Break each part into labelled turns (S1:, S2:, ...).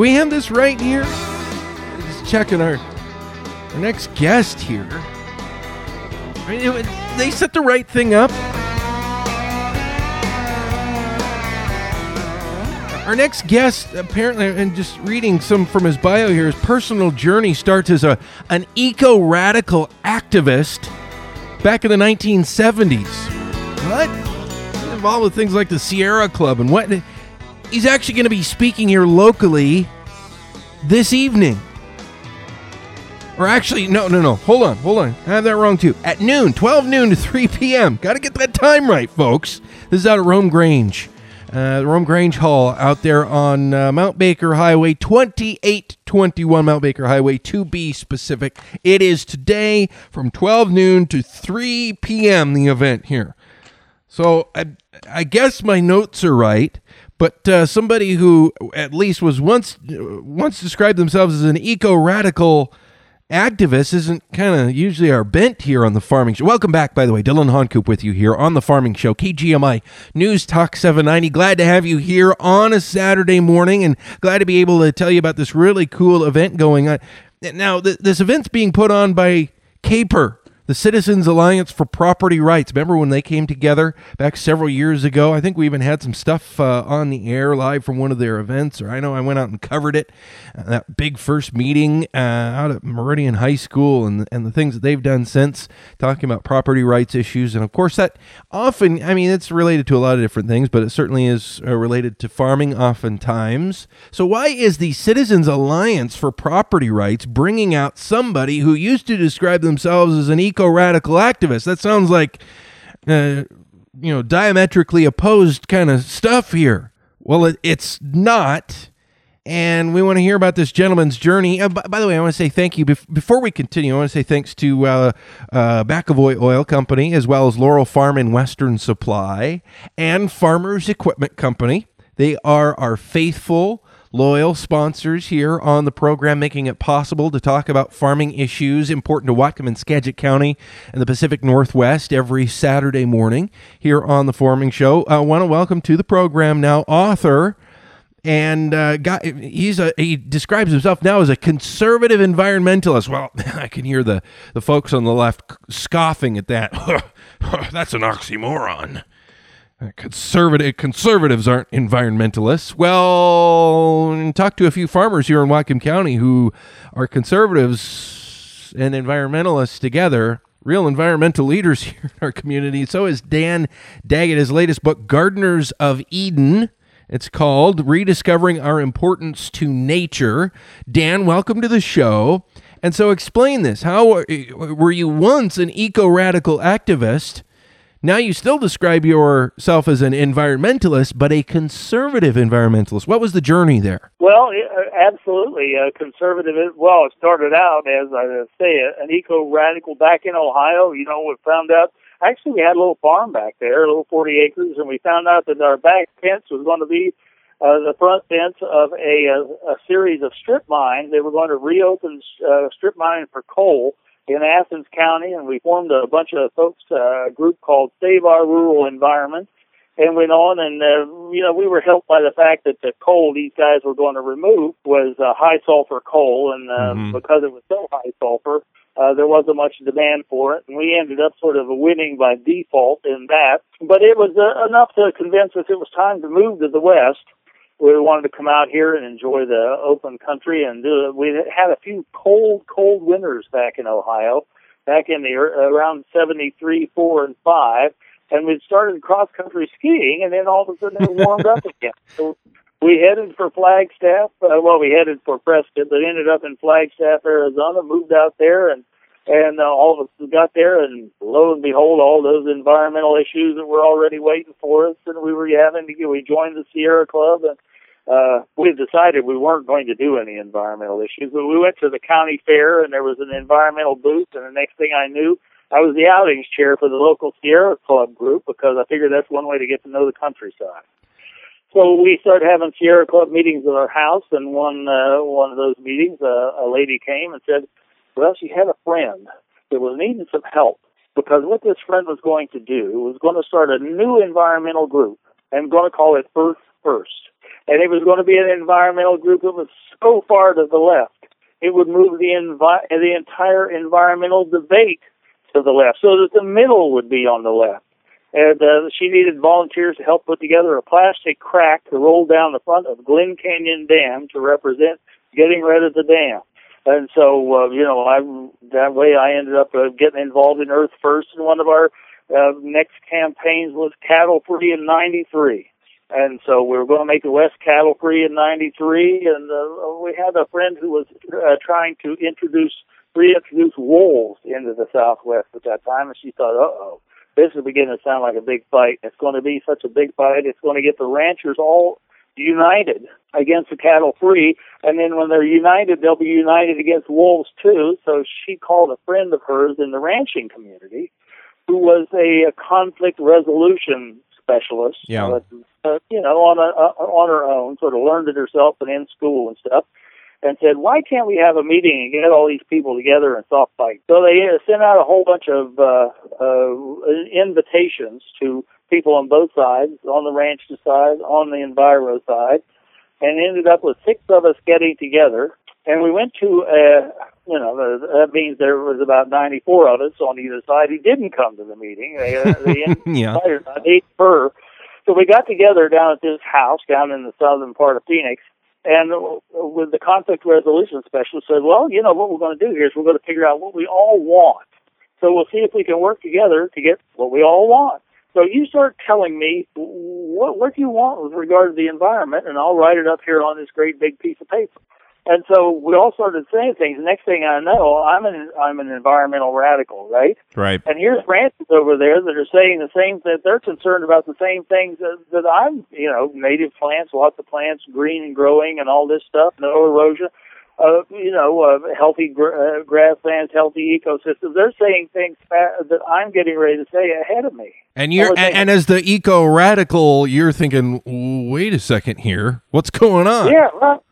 S1: We have this right here? Just checking our our next guest here. I mean, it- they set the right thing up. Our next guest, apparently, and just reading some from his bio here, his personal journey starts as a an eco radical activist back in the 1970s. What? Involved with things like the Sierra Club and what? He's actually going to be speaking here locally this evening. Or actually, no, no, no. Hold on, hold on. I have that wrong too. At noon, 12 noon to 3 p.m. Got to get that time right, folks. This is out at Rome Grange. Uh, Rome Grange Hall out there on uh, Mount Baker Highway 2821, Mount Baker Highway to be specific. It is today from 12 noon to 3 p.m. the event here. So I, I guess my notes are right, but uh, somebody who at least was once once described themselves as an eco radical activist isn't kind of usually our bent here on the farming show. Welcome back, by the way, Dillon Honcoop with you here on the farming show, KGMI News Talk 790. Glad to have you here on a Saturday morning, and glad to be able to tell you about this really cool event going on. Now, th- this event's being put on by CAPER, the Citizens Alliance for Property Rights. Remember when they came together back several years ago? I think we even had some stuff uh, on the air live from one of their events, or I know I went out and covered it. Uh, that big first meeting uh, out at Meridian High School and, and the things that they've done since, talking about property rights issues. And of course, that often, I mean, it's related to a lot of different things, but it certainly is uh, related to farming oftentimes. So, why is the Citizens Alliance for Property Rights bringing out somebody who used to describe themselves as an eco radical activist? That sounds like, uh, you know, diametrically opposed kind of stuff here. Well, it, it's not. And we want to hear about this gentleman's journey. Uh, by, by the way, I want to say thank you. Bef- before we continue, I want to say thanks to uh, uh, McAvoy Oil Company, as well as Laurel Farm and Western Supply, and Farmers Equipment Company. They are our faithful, loyal sponsors here on the program, making it possible to talk about farming issues important to Whatcom and Skagit County and the Pacific Northwest every Saturday morning here on the Farming Show. I want to welcome to the program now author and uh, he's a he describes himself now as a conservative environmentalist. Well, I can hear the the folks on the left scoffing at that. That's an oxymoron. Uh, Conservative conservatives aren't environmentalists. Well, talk to a few farmers here in Whatcom County who are conservatives and environmentalists together. Real environmental leaders here in our community. So is Dan Daggett. His latest book, Gardeners of Eden. It's called Rediscovering Our Importance to Nature. Dan, welcome to the show. And so explain this. How were were you once an eco radical activist? Now you still describe yourself as an environmentalist, but a conservative environmentalist. What was the journey there?
S2: Well, uh, absolutely. Uh, conservative. Well, it started out as I say, an eco radical back in Ohio. You know, we found out. Actually, we had a little farm back there, a little 40 acres, and we found out that our back fence was going to be uh, the front fence of a, a, a series of strip mines. They were going to reopen uh, strip mining for coal in Athens County, and we formed a bunch of folks, uh, a group called Save Our Rural Environment, and went on. And uh, you know, we were helped by the fact that the coal these guys were going to remove was uh, high sulfur coal, and uh,
S1: Mhm.
S2: because it was so high sulfur, uh, there wasn't much demand for it, and we ended up sort of winning by default in that. But it was uh, enough to convince us it was time to move to the west. We wanted to come out here and enjoy the open country, and we had a few cold, cold winters back in Ohio, back in the around '73, four, and five, and we started cross country skiing, and then all of a sudden it warmed up again. So we headed for Flagstaff. Uh, well, we headed for Prescott, but ended up in Flagstaff, Arizona. Moved out there, and and uh, all of us got there, and lo and behold, all those environmental issues that were already waiting for us, and we were having to. We joined the Sierra Club, and uh, we decided we weren't going to do any environmental issues. But we went to the county fair, and there was an environmental booth, and the next thing I knew. I was the outings chair for the local Sierra Club group because I figured that's one way to get to know the countryside. So we started having Sierra Club meetings at our house, and one uh, one of those meetings, uh, a lady came and said, "Well, she had a friend that was needing some help because what this friend was going to do was going to start a new environmental group and going to call it Earth First." And it was going to be an environmental group that was so far to the left. It would move the envi- the entire environmental debate to the left, so that the middle would be on the left. And uh, she needed volunteers to help put together a plastic crack to roll down the front of Glen Canyon Dam to represent getting rid of the dam. And so, uh, you know, I that way I ended up uh, getting involved in Earth First, and one of our uh, next campaigns was cattle free in '93. And so we were going to make the West cattle free in '93, and uh, we had a friend who was uh, trying to introduce reintroduce wolves into the Southwest at that time, and she thought, "Uh oh, this is beginning to sound like a big fight. It's going to be such a big fight. It's going to get the ranchers all united against the cattle free, and then when they're united, they'll be united against wolves too." So she called a friend of hers in the ranching community, who was a, a conflict resolution specialist.
S1: Yeah.
S2: Uh, uh, you know, on a, uh, on her own, sort of learned it herself and in school and stuff, and said, "Why can't we have a meeting and get all these people together and soft fight?" So they uh, sent out a whole bunch of uh, uh, invitations to people on both sides, on the ranch side, on the Enviro side, and ended up with six of us getting together. And we went to, uh, you know, the, that means there was about 94 of us on either side who didn't come to the meeting. They, uh, they
S1: Yeah.
S2: invited about eight per. So we got together down at this house down in the southern part of Phoenix, and with the conflict resolution specialist said, well, you know, what we're going to do here is we're going to figure out what we all want. So we'll see if we can work together to get what we all want. So you start telling me what what do you want with regard to the environment, and I'll write it up here on this great big piece of paper. And so we all started saying things. Next thing I know, I'm an I'm an environmental radical, right?
S1: Right.
S2: And here's ranchers over there that are saying the same that they're concerned about the same things that, that I'm, you know, native plants, lots of plants, green and growing, and all this stuff, no erosion. Uh, you know, uh, healthy gr- uh, grasslands, healthy ecosystems. They're saying things fa- that I'm getting ready to say ahead of me.
S1: And you're and, and as the eco radical, you're thinking, wait a second here, what's going on?
S2: Yeah, well,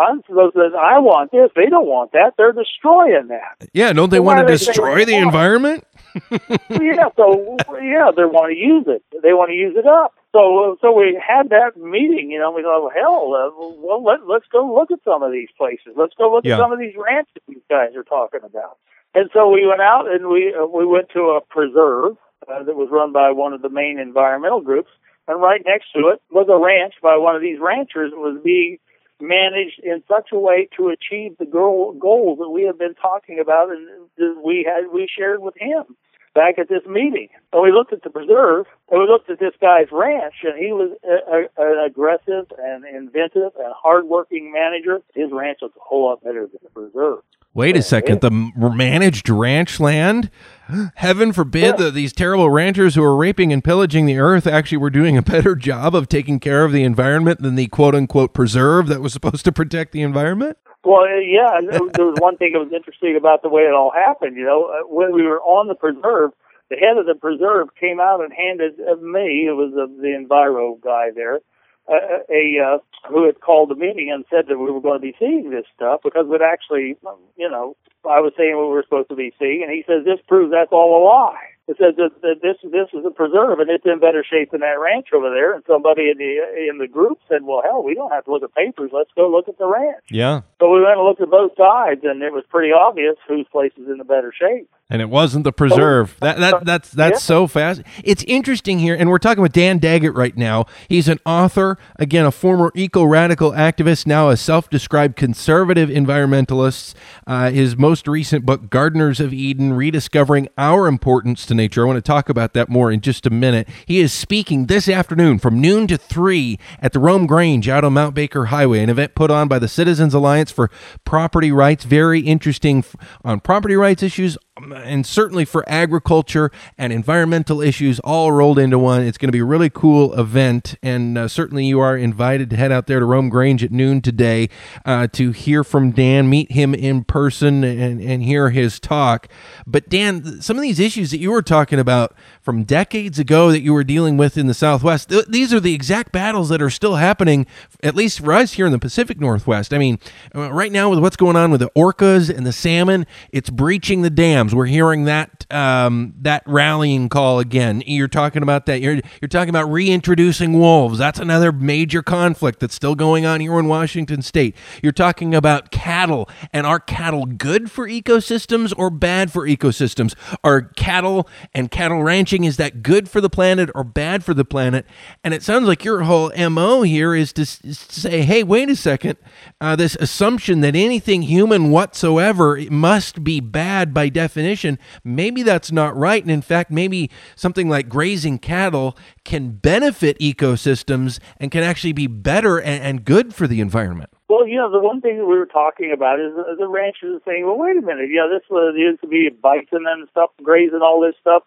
S2: I'm supposed to. I want this. They don't want that. They're destroying that.
S1: Yeah, don't they
S2: Well,
S1: want to
S2: they
S1: destroy the
S2: want?
S1: environment?
S2: yeah, so yeah, they want to use it. They want to use it up. So so we had that meeting. You know, we thought, well, hell, uh, well let let's go look at some of these places. Let's go look
S1: Yeah.
S2: at some of these ranches these guys are talking about. And so we went out and we uh, we went to a preserve uh, that was run by one of the main environmental groups, and right next to it was a ranch by one of these ranchers that was being managed in such a way to achieve the goal, goals that we have been talking about and that we had we shared with him back at this meeting. And we looked at the preserve, and we looked at this guy's ranch, and he was a, a, an aggressive and inventive and hardworking manager. His ranch was a whole lot better than the preserve.
S1: Wait a second, the managed ranch land? Heaven forbid that these terrible ranchers who are raping and pillaging the earth actually were doing a better job of taking care of the environment than the quote unquote preserve that was supposed to protect the environment?
S2: Well, yeah, there was one thing that was interesting about the way it all happened. You know, uh, when we were on the preserve, the head of the preserve came out and handed uh, me, it was the Enviro guy there, uh, a uh, who had called the meeting and said that we were going to be seeing this stuff because it actually, you know, I was saying we were supposed to be seeing, and he says this proves that's all a lie. It says that, that this this is a preserve and it's in better shape than that ranch over there. And somebody in the in the group said, "Well, hell, we don't have to look at papers. Let's go look at the ranch."
S1: Yeah.
S2: So we went and looked at both sides, and it was pretty obvious whose place is in the better shape.
S1: And it wasn't the preserve. That that that's that's
S2: Yeah.
S1: so fast. It's interesting here, and we're talking with Dan Daggett right now. He's an author, again, a former eco radical activist, now a self-described conservative environmentalist. Uh, his most recent book, Gardeners of Eden: Rediscovering Our Importance to Nature. I want to talk about that more in just a minute. He is speaking this afternoon from noon to three at the Rome Grange out on Mount Baker Highway, an event put on by the Citizens Alliance for Property Rights. Very interesting on property rights issues and certainly for agriculture and environmental issues all rolled into one. It's going to be a really cool event, and uh, certainly you are invited to head out there to Rome Grange at noon today uh, to hear from Dan, meet him in person, and, and hear his talk. But Dan, some of these issues that you were talking about from decades ago that you were dealing with in the Southwest, th- these are the exact battles that are still happening, at least for us here in the Pacific Northwest. I mean, uh, right now with what's going on with the orcas and the salmon, it's breaching the dam We're hearing that um, that rallying call again. You're talking about that. You're you're talking about reintroducing wolves. That's another major conflict that's still going on here in Washington State. You're talking about cattle, and are cattle good for ecosystems or bad for ecosystems? Are cattle and cattle ranching is that good for the planet or bad for the planet? And it sounds like your whole mo here is to, is to say, hey, wait a second. Uh, this assumption that anything human whatsoever must be bad by definition, maybe that's not right. And in fact, maybe something like grazing cattle can benefit ecosystems and can actually be better and, and good for the environment.
S2: Well, you know, the one thing that we were talking about is the, the ranchers are saying, well, wait a minute, yeah, this was used to be bison and stuff, grazing all this stuff.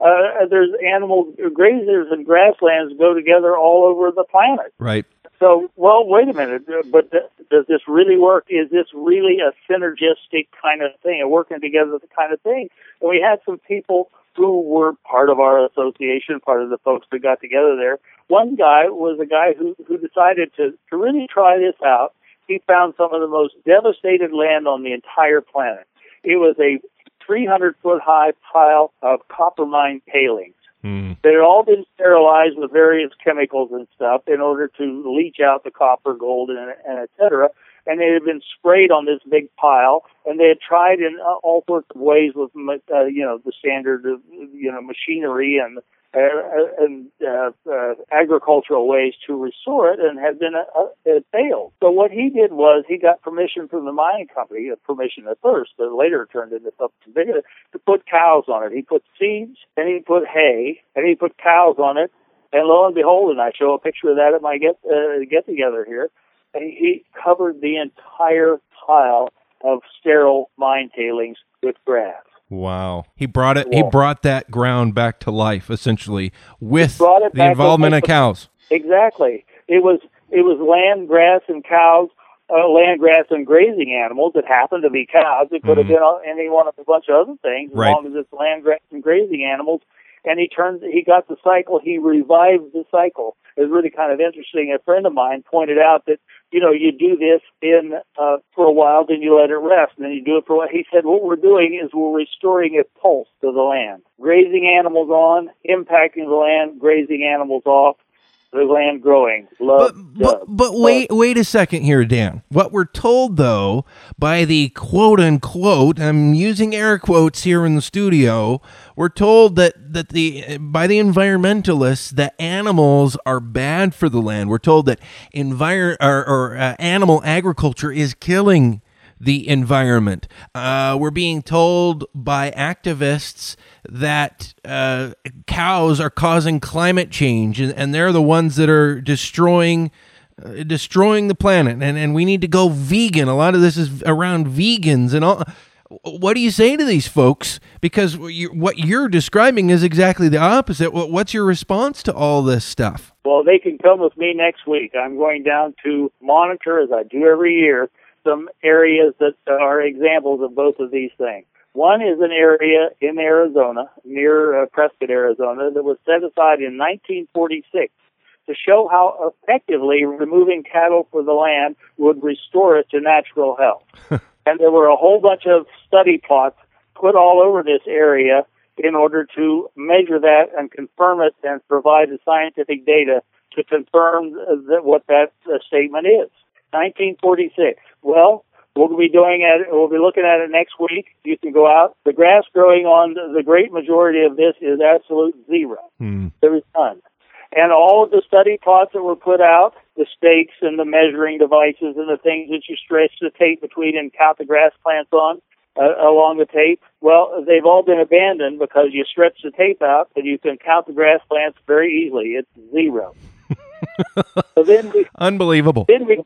S2: Uh, there's animal grazers and grasslands go together all over the planet.
S1: Right.
S2: So, well, wait a minute, uh, but th- does this really work? Is this really a synergistic kind of thing, a working together kind of thing? And we had some people who were part of our association, part of the folks that got together there. One guy was a guy who, who decided to, to really try this out. He found some of the most devastated land on the entire planet. It was a 300 foot high pile of copper mine tailings. Mm. They had all been sterilized with various chemicals and stuff in order to leach out the copper, gold, and, and et cetera. And they had been sprayed on this big pile, and they had tried in uh, all sorts of ways with, uh, you know, the standard, of, you know, machinery and and uh, uh, agricultural ways to restore it and had been uh, it failed. So what he did was he got permission from the mining company, a permission at first, but later turned into something bigger, to put cows on it. He put seeds and he put hay and he put cows on it. And lo and behold, and I show a picture of that at my get uh, get together here. He covered the entire pile of sterile mine tailings with grass.
S1: Wow. He brought it he brought that ground back to life essentially with the involvement of cows.
S2: Exactly. It was it was land, grass and cows, uh, land, grass and grazing animals. It happened to be cows. It could mm-hmm. have been any one of a bunch of other things as
S1: right.
S2: long as it's land, grass and grazing animals. And he turned he got the cycle, he revived the cycle. Was really kind of interesting. A friend of mine pointed out that you know, you do this in uh, for a while, then you let it rest, and then you do it for a while. He said, what we're doing is we're restoring a pulse to the land, grazing animals on, impacting the land, grazing animals off, the land growing. Love,
S1: but but, but wait wait a second here, Dan. What we're told though by the quote unquote, I'm using air quotes here in the studio. We're told that that the by the environmentalists that animals are bad for the land. We're told that envir or, or uh, animal agriculture is killing the environment. Uh, we're being told by activists that uh, cows are causing climate change, and, and they're the ones that are destroying. Uh, destroying the planet. And, and we need to go vegan. A lot of this is around vegans and all. What do you say to these folks? Because what you're describing is exactly the opposite. What's your response to all this stuff?
S2: Well they can come with me next week. I'm going down to monitor as i do every year some areas that are examples of both of these things. One is an area in Arizona, near uh, Prescott, Arizona, that was set aside in 1946 to show how effectively removing cattle from the land would restore it to natural health. and there were a whole bunch of study plots put all over this area in order to measure that and confirm it and provide the scientific data to confirm that what that uh, statement is. 1946. Well, we'll be doing it. We'll be looking at it next week. You can go out. The grass growing on the great majority of this is absolute zero. Mm. There is none. And all of the study plots that were put out, the stakes and the measuring devices and the things that you stretch the tape between and count the grass plants on uh, along the tape, well, they've all been abandoned because you stretch the tape out and you can count the grass plants very easily. It's zero.
S1: so then we, Unbelievable.
S2: Then we,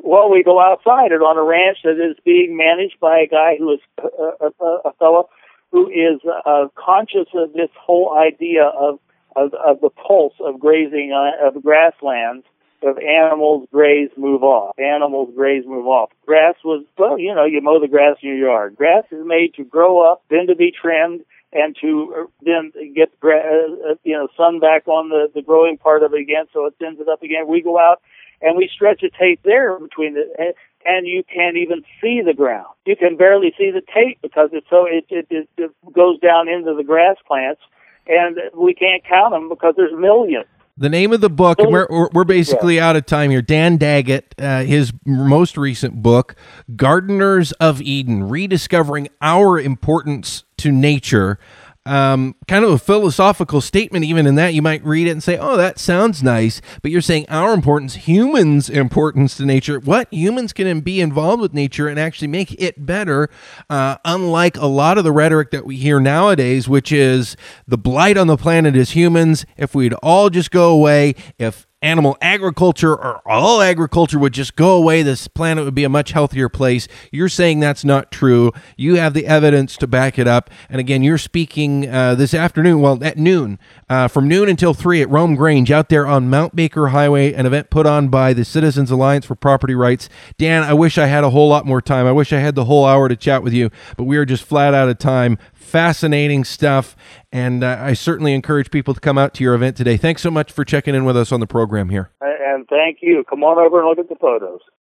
S2: well, we go outside and on a ranch that is being managed by a guy who is a, a, a fellow who is uh, conscious of this whole idea of, of, of the pulse of grazing uh, of grasslands of animals graze, move off. Animals graze, move off. Grass was, well, you know, you mow the grass in your yard. Grass is made to grow up, then to be trimmed, and to uh, then get uh, uh, you know sun back on the the growing part of it again, so it thins it up again. We go out and we stretch a tape there between the and you can't even see the ground. You can barely see the tape because it's so it it, it, it goes down into the grass plants, and we can't count them because there's millions.
S1: The name of the book, and we're, we're basically yeah. out of time here. Dan Daggett, uh, his most recent book, Gardeners of Eden Rediscovering Our Importance to Nature um, kind of a philosophical statement even in that you might read it and say oh that sounds nice but you're saying our importance humans importance to nature what? Humans can be involved with nature and actually make it better uh, unlike a lot of the rhetoric that we hear nowadays which is the blight on the planet is humans. If we'd all just go away if animal agriculture or all agriculture would just go away, this planet would be a much healthier place. You're saying that's not true. You have the evidence to back it up. And again, you're speaking uh, this afternoon, well, at noon, uh, from noon until 3 at Rome Grange out there on Mount Baker Highway, an event put on by the Citizens Alliance for Property Rights. Dan, I wish I had a whole lot more time. I wish I had the whole hour to chat with you, but we are just flat out of time fascinating stuff. And uh, I certainly encourage people to come out to your event today. Thanks so much for checking in with us on the program here.
S2: And thank you. Come on over and look at the photos.